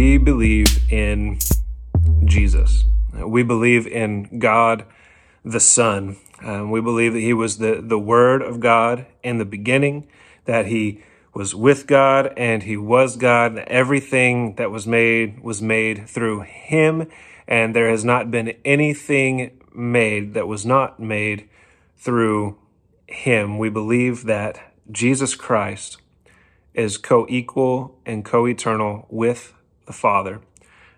we believe in Jesus. We believe in God the Son. Um, we believe that He was the, the Word of God in the beginning, that He was with God and He was God. And everything that was made was made through Him, and there has not been anything made that was not made through Him. We believe that Jesus Christ is co equal and co eternal with the Father,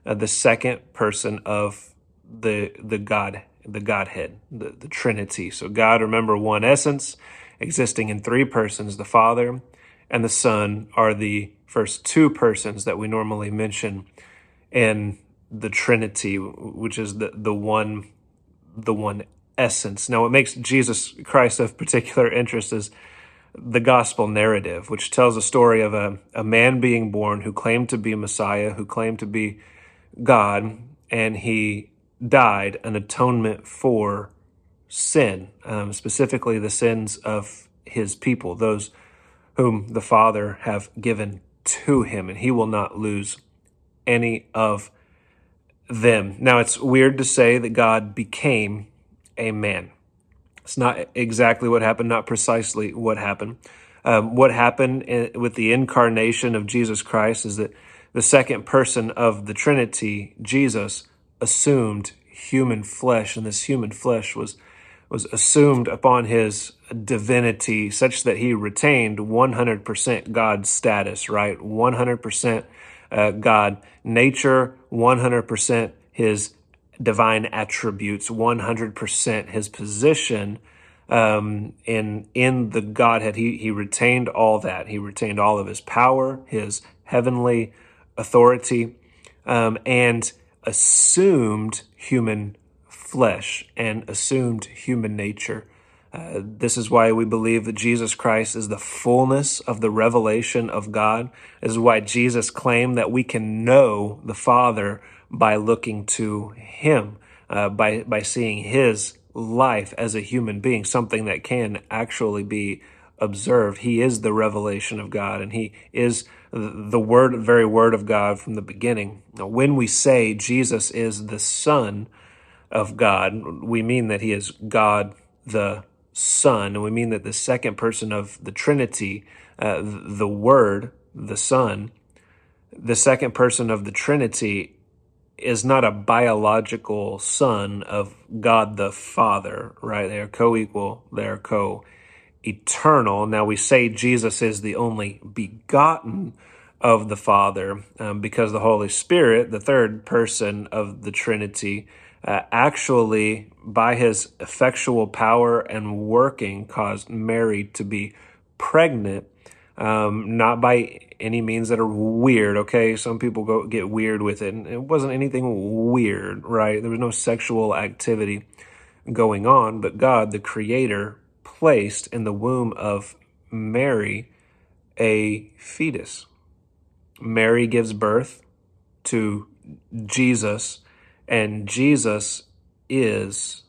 uh, the second person of the, the God, the Godhead, the, the Trinity. So, God, remember, one essence existing in three persons the Father and the Son are the first two persons that we normally mention in the Trinity, which is the, the one the one essence. Now, what makes Jesus Christ of particular interest is the gospel narrative, which tells a story of a, a man being born who claimed to be Messiah, who claimed to be God, and he died an atonement for sin, um, specifically the sins of his people, those whom the Father have given to him, and he will not lose any of them. Now, it's weird to say that God became a man. It's not exactly what happened, not precisely what happened. Um, what happened in, with the incarnation of Jesus Christ is that the second person of the Trinity, Jesus, assumed human flesh, and this human flesh was was assumed upon his divinity such that he retained 100% God status, right? 100% uh, God nature, 100% his divine attributes, 100% his position um, in in the Godhead. He he retained all that. He retained all of his power, his heavenly authority, um, and assumed human flesh and assumed human nature. Uh, this is why we believe that Jesus Christ is the fullness of the revelation of God. This is why Jesus claimed that we can know the Father by looking to Him, uh, by by seeing His life as a human being, something that can actually be observed. He is the revelation of God, and He is the word, very word of God from the beginning. When we say Jesus is the Son of God, we mean that He is God the Son, and we mean that the second person of the Trinity, uh, the Word, the Son, the second person of the Trinity is not a biological son of God the Father, right? They are co equal, they are co eternal. Now we say Jesus is the only begotten of the Father um, because the Holy Spirit, the third person of the Trinity, uh, actually, by his effectual power and working, caused Mary to be pregnant, um, not by any means that are weird. Okay, some people go get weird with it, and it wasn't anything weird, right? There was no sexual activity going on, but God, the Creator, placed in the womb of Mary a fetus. Mary gives birth to Jesus and Jesus is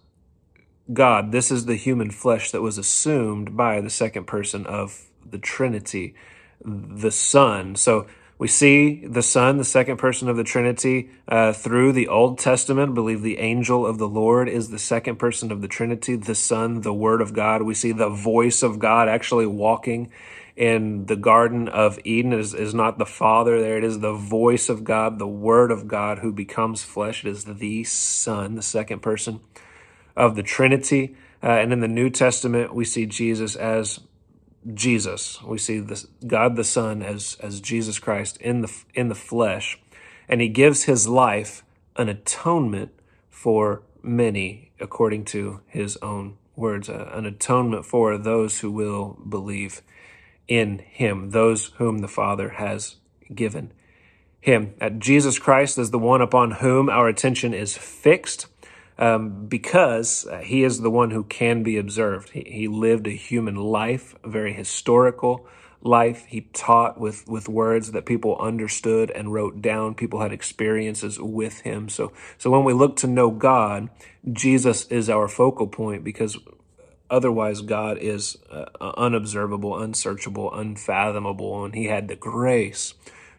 God. This is the human flesh that was assumed by the second person of the Trinity, the Son. So we see the Son, the second person of the Trinity, uh, through the Old Testament. I believe the angel of the Lord is the second person of the Trinity, the Son, the Word of God. We see the voice of God actually walking in the Garden of Eden is, is not the Father there. It is the voice of God, the Word of God who becomes flesh. It is the Son, the second person of the Trinity. Uh, and in the New Testament, we see Jesus as Jesus. We see this, God the Son as, as Jesus Christ in the, in the flesh. And he gives his life an atonement for many, according to his own words, uh, an atonement for those who will believe in him, those whom the Father has given him. At Jesus Christ is the one upon whom our attention is fixed um, because he is the one who can be observed. He, he lived a human life, a very historical life. He taught with, with words that people understood and wrote down. People had experiences with him. So, so when we look to know God, Jesus is our focal point because Otherwise, God is uh, unobservable, unsearchable, unfathomable, and He had the grace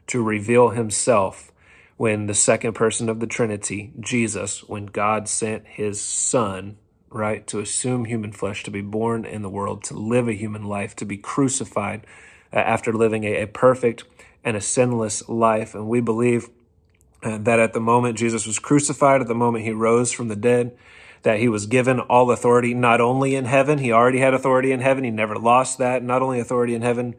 to reveal Himself when the second person of the Trinity, Jesus, when God sent his son, right, to assume human flesh, to be born in the world, to live a human life, to be crucified uh, after living a, a perfect and a sinless life. And we believe uh, that at the moment Jesus was crucified, at the moment he rose from the dead, that he was given all authority, not only in heaven, he already had authority in heaven, he never lost that, not only authority in heaven,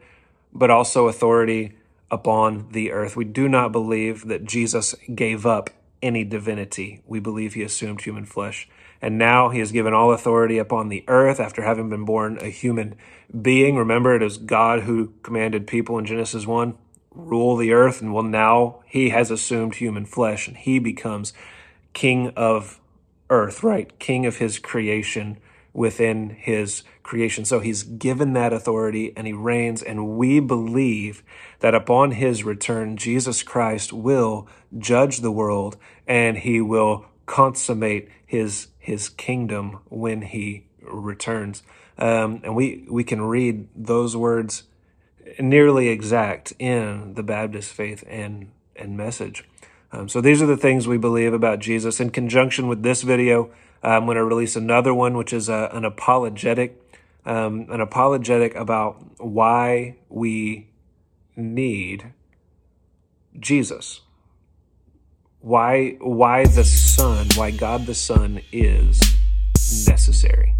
but also authority upon the earth. We do not believe that Jesus gave up any divinity. We believe he assumed human flesh. And now he has given all authority upon the earth after having been born a human being. Remember, it is God who commanded people in Genesis 1 rule the earth. And well, now he has assumed human flesh and he becomes king of earth, right? King of his creation within his creation. So he's given that authority and he reigns. And we believe that upon his return, Jesus Christ will judge the world and he will consummate his, his kingdom when he returns. Um, and we, we can read those words nearly exact in the Baptist faith and, and message. Um, so these are the things we believe about Jesus. In conjunction with this video, I'm going to release another one, which is a, an apologetic, um, an apologetic about why we need Jesus. Why, why the Son, why God the Son is necessary.